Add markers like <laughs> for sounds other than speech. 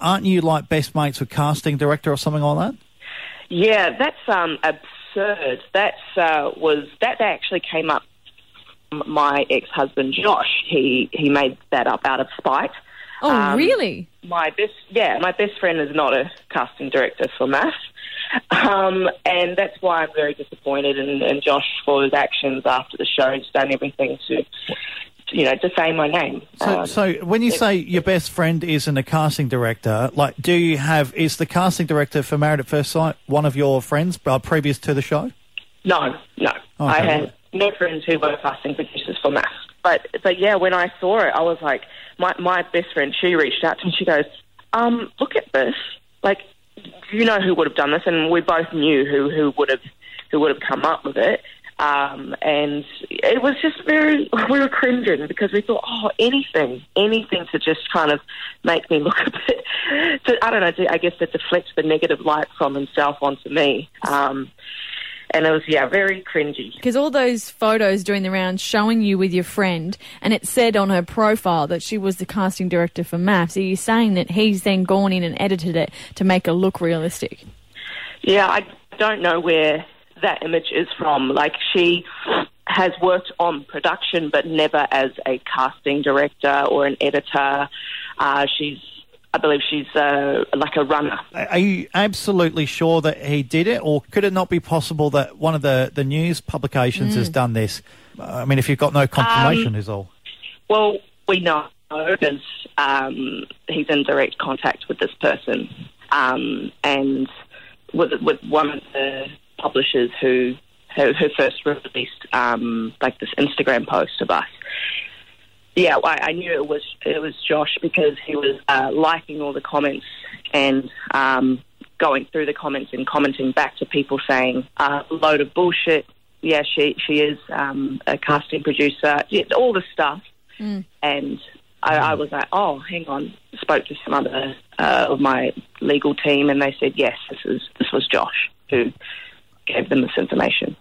aren't you like best mates with casting director or something like that? Yeah, that's um, absurd. That's uh, was that actually came up. My ex-husband Josh, he he made that up out of spite. Oh, Um, really? My best, yeah, my best friend is not a casting director for MAFS, um, and that's why I'm very disappointed in, in Josh for his actions after the show. He's done everything to, you know, to say my name. So, Um, so when you say your best friend isn't a casting director, like, do you have is the casting director for Married at First Sight one of your friends uh, previous to the show? No, no. I had no friends who were casting producers for MAFS. But but yeah, when I saw it, I was like, my my best friend, she reached out to me. She goes, um, look at this. Like, you know who would have done this, and we both knew who who would have who would have come up with it. Um, and it was just very, <laughs> we were cringing because we thought, oh, anything, anything to just kind of make me look <laughs> a bit, to, I don't know, to, I guess to deflect the negative light from himself onto me. Um, and it was, yeah, very cringy. Because all those photos doing the round showing you with your friend, and it said on her profile that she was the casting director for MAFS. Are you saying that he's then gone in and edited it to make it look realistic? Yeah, I don't know where that image is from. Like, she has worked on production, but never as a casting director or an editor. Uh, she's, I believe she's uh, like a runner. Are you absolutely sure that he did it, or could it not be possible that one of the, the news publications has done this? I mean, if you've got no confirmation, is all. Well, we know because um, he's in direct contact with this person, um, and with with one of the publishers who who, who first released um, like this Instagram post of us. Yeah, I, I knew it was it was Josh because he was uh, liking all the comments and um, going through the comments and commenting back to people saying uh, load of bullshit. Yeah, she she is um, a casting producer. Yeah, all the stuff and I, I was like, oh, hang on. Spoke to some other uh, of my legal team, and they said yes, this is this was Josh who gave them this information.